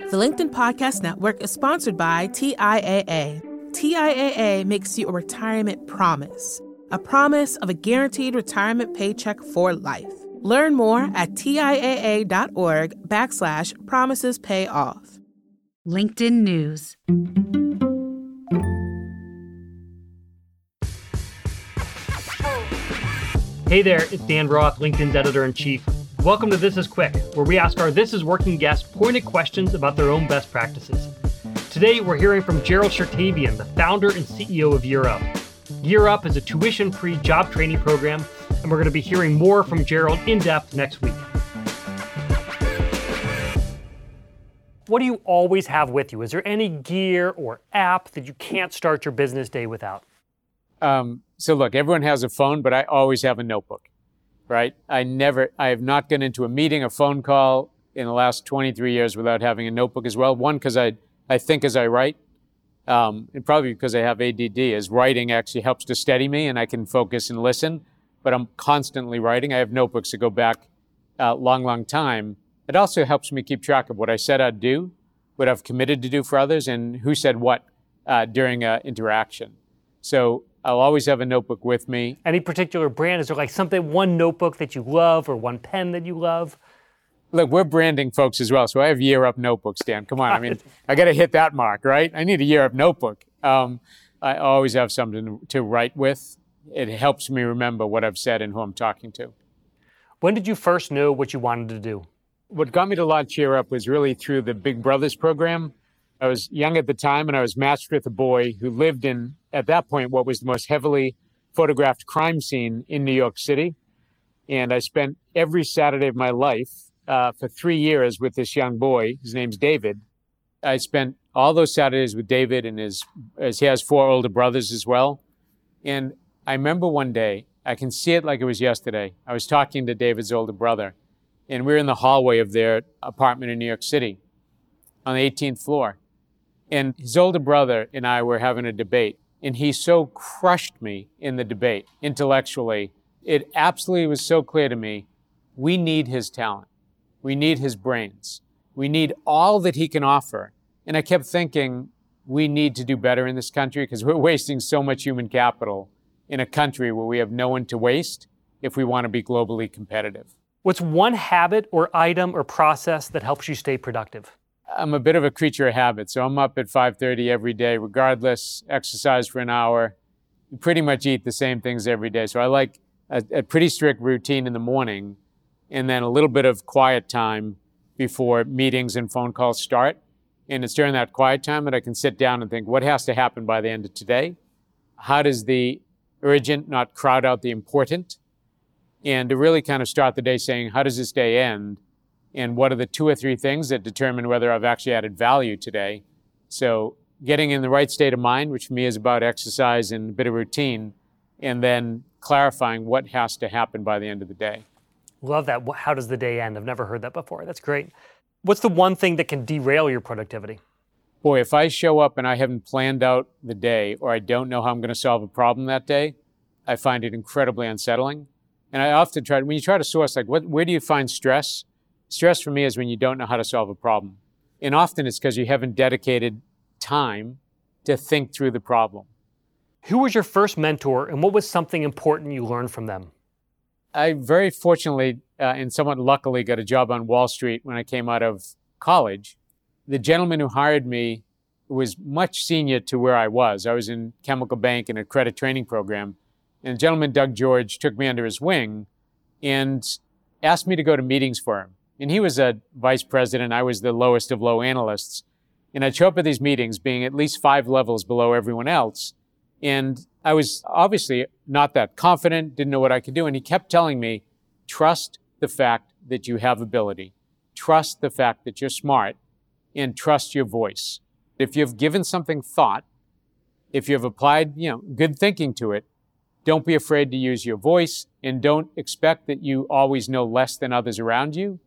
The LinkedIn Podcast Network is sponsored by TIAA. TIAA makes you a retirement promise, a promise of a guaranteed retirement paycheck for life. Learn more at TIAA.org backslash promises pay off. LinkedIn News. Hey there, it's Dan Roth, LinkedIn's editor in chief. Welcome to This Is Quick, where we ask our This Is Working guests pointed questions about their own best practices. Today, we're hearing from Gerald Chertavian, the founder and CEO of Year Up. Year Up is a tuition free job training program, and we're going to be hearing more from Gerald in depth next week. What do you always have with you? Is there any gear or app that you can't start your business day without? Um, so, look, everyone has a phone, but I always have a notebook right? I never, I have not gone into a meeting, a phone call in the last 23 years without having a notebook as well. One, because I, I think as I write, um, and probably because I have ADD, as writing actually helps to steady me and I can focus and listen. But I'm constantly writing. I have notebooks that go back a long, long time. It also helps me keep track of what I said I'd do, what I've committed to do for others, and who said what uh, during an interaction. So I'll always have a notebook with me. Any particular brand? Is there like something, one notebook that you love or one pen that you love? Look, we're branding folks as well. So I have year up notebooks, Dan. Come on. I mean, I got to hit that mark, right? I need a year up notebook. Um, I always have something to write with. It helps me remember what I've said and who I'm talking to. When did you first know what you wanted to do? What got me to launch Year Up was really through the Big Brothers program. I was young at the time and I was matched with a boy who lived in, at that point, what was the most heavily photographed crime scene in New York City. And I spent every Saturday of my life uh, for three years with this young boy. His name's David. I spent all those Saturdays with David and his, as he has four older brothers as well. And I remember one day, I can see it like it was yesterday. I was talking to David's older brother, and we were in the hallway of their apartment in New York City on the 18th floor. And his older brother and I were having a debate, and he so crushed me in the debate intellectually. It absolutely was so clear to me we need his talent, we need his brains, we need all that he can offer. And I kept thinking, we need to do better in this country because we're wasting so much human capital in a country where we have no one to waste if we want to be globally competitive. What's one habit or item or process that helps you stay productive? I'm a bit of a creature of habit, so I'm up at 5:30 every day, regardless. Exercise for an hour, pretty much eat the same things every day. So I like a, a pretty strict routine in the morning, and then a little bit of quiet time before meetings and phone calls start. And it's during that quiet time that I can sit down and think, what has to happen by the end of today? How does the urgent not crowd out the important? And to really kind of start the day saying, how does this day end? And what are the two or three things that determine whether I've actually added value today. So getting in the right state of mind, which for me is about exercise and a bit of routine, and then clarifying what has to happen by the end of the day. Love that. How does the day end? I've never heard that before. That's great. What's the one thing that can derail your productivity? Boy, if I show up and I haven't planned out the day or I don't know how I'm going to solve a problem that day, I find it incredibly unsettling. And I often try, when you try to source, like, what, where do you find stress? Stress for me is when you don't know how to solve a problem. And often it's because you haven't dedicated time to think through the problem. Who was your first mentor and what was something important you learned from them? I very fortunately uh, and somewhat luckily got a job on Wall Street when I came out of college. The gentleman who hired me was much senior to where I was. I was in Chemical Bank in a credit training program. And the gentleman, Doug George, took me under his wing and asked me to go to meetings for him. And he was a vice president. I was the lowest of low analysts. And I'd show up at these meetings being at least five levels below everyone else. And I was obviously not that confident, didn't know what I could do. And he kept telling me, trust the fact that you have ability, trust the fact that you're smart, and trust your voice. If you've given something thought, if you've applied, you know, good thinking to it, don't be afraid to use your voice and don't expect that you always know less than others around you.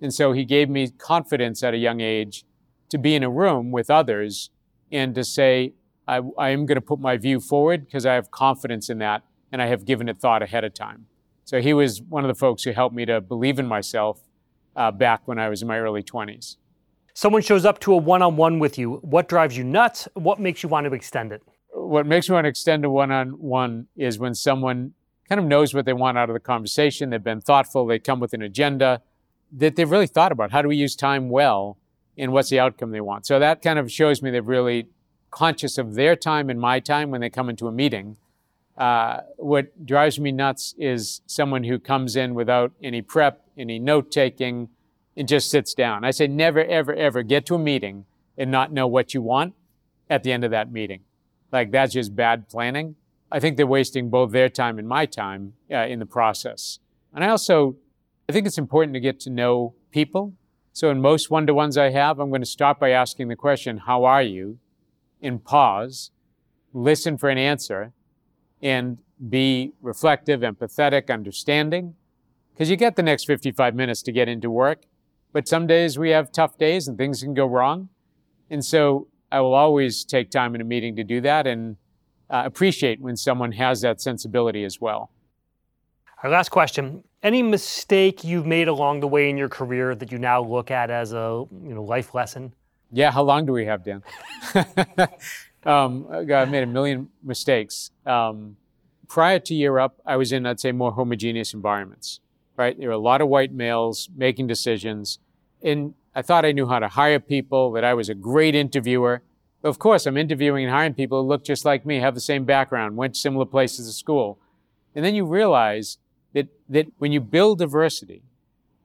And so he gave me confidence at a young age to be in a room with others and to say, I, I am going to put my view forward because I have confidence in that and I have given it thought ahead of time. So he was one of the folks who helped me to believe in myself uh, back when I was in my early 20s. Someone shows up to a one on one with you. What drives you nuts? What makes you want to extend it? What makes me want to extend a one on one is when someone kind of knows what they want out of the conversation. They've been thoughtful, they come with an agenda that they've really thought about. How do we use time well and what's the outcome they want? So that kind of shows me they're really conscious of their time and my time when they come into a meeting. Uh, what drives me nuts is someone who comes in without any prep, any note taking, and just sits down. I say never, ever, ever get to a meeting and not know what you want at the end of that meeting. Like that's just bad planning. I think they're wasting both their time and my time uh, in the process. And I also, I think it's important to get to know people. So in most one-to-ones I have, I'm going to start by asking the question, how are you? And pause, listen for an answer, and be reflective, empathetic, understanding. Because you get the next 55 minutes to get into work. But some days we have tough days and things can go wrong. And so I will always take time in a meeting to do that and uh, appreciate when someone has that sensibility as well. Our last question any mistake you've made along the way in your career that you now look at as a you know life lesson? Yeah, how long do we have, Dan? um, I've made a million mistakes. Um, prior to Year Up, I was in, I'd say, more homogeneous environments. Right, there were a lot of white males making decisions, and I thought I knew how to hire people. That I was a great interviewer. Of course, I'm interviewing and hiring people who look just like me, have the same background, went to similar places of school, and then you realize that, that when you build diversity,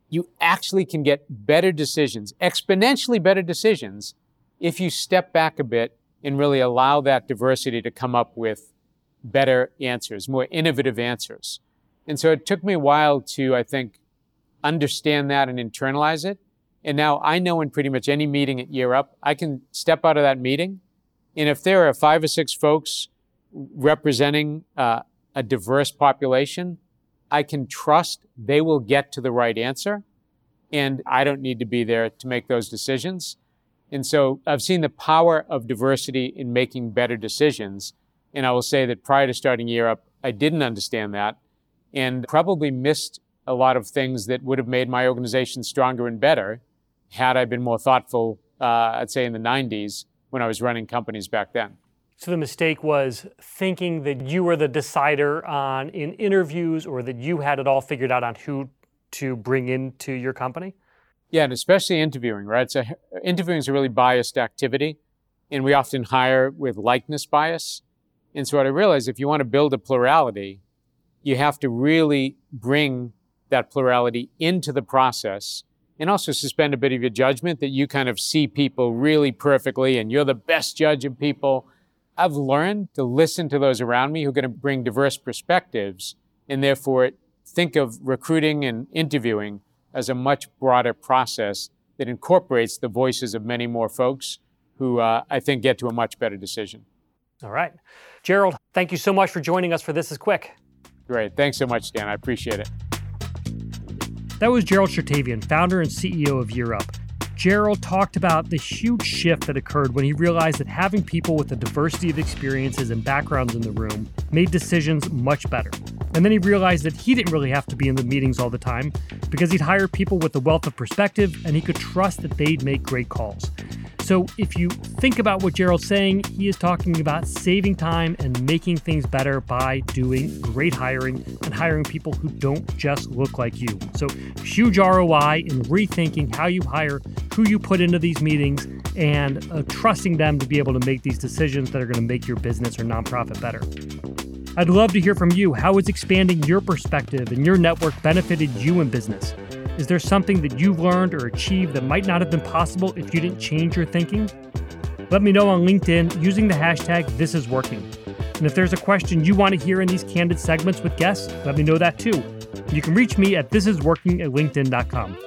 you actually can get better decisions, exponentially better decisions, if you step back a bit and really allow that diversity to come up with better answers, more innovative answers. And so it took me a while to, I think, understand that and internalize it. And now I know in pretty much any meeting at Year Up, I can step out of that meeting. And if there are five or six folks representing uh, a diverse population, I can trust they will get to the right answer. And I don't need to be there to make those decisions. And so I've seen the power of diversity in making better decisions. And I will say that prior to starting Up, I didn't understand that and probably missed a lot of things that would have made my organization stronger and better had I been more thoughtful, uh, I'd say in the 90s when I was running companies back then. So the mistake was thinking that you were the decider on in interviews or that you had it all figured out on who to bring into your company? Yeah, and especially interviewing, right? So interviewing is a really biased activity, and we often hire with likeness bias. And so what I realized, if you want to build a plurality, you have to really bring that plurality into the process and also suspend a bit of your judgment that you kind of see people really perfectly and you're the best judge of people I've learned to listen to those around me who are going to bring diverse perspectives and therefore think of recruiting and interviewing as a much broader process that incorporates the voices of many more folks who uh, I think get to a much better decision. All right. Gerald, thank you so much for joining us for This is Quick. Great. Thanks so much, Dan. I appreciate it. That was Gerald Chertavian, founder and CEO of Year Up. Gerald talked about the huge shift that occurred when he realized that having people with a diversity of experiences and backgrounds in the room made decisions much better. And then he realized that he didn't really have to be in the meetings all the time because he'd hire people with a wealth of perspective and he could trust that they'd make great calls. So, if you think about what Gerald's saying, he is talking about saving time and making things better by doing great hiring and hiring people who don't just look like you. So, huge ROI in rethinking how you hire, who you put into these meetings, and uh, trusting them to be able to make these decisions that are going to make your business or nonprofit better. I'd love to hear from you. How has expanding your perspective and your network benefited you in business? Is there something that you've learned or achieved that might not have been possible if you didn't change your thinking? Let me know on LinkedIn using the hashtag ThisIsWorking. And if there's a question you want to hear in these candid segments with guests, let me know that too. You can reach me at thisisworking at linkedin.com.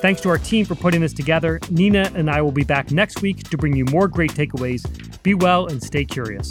Thanks to our team for putting this together. Nina and I will be back next week to bring you more great takeaways. Be well and stay curious.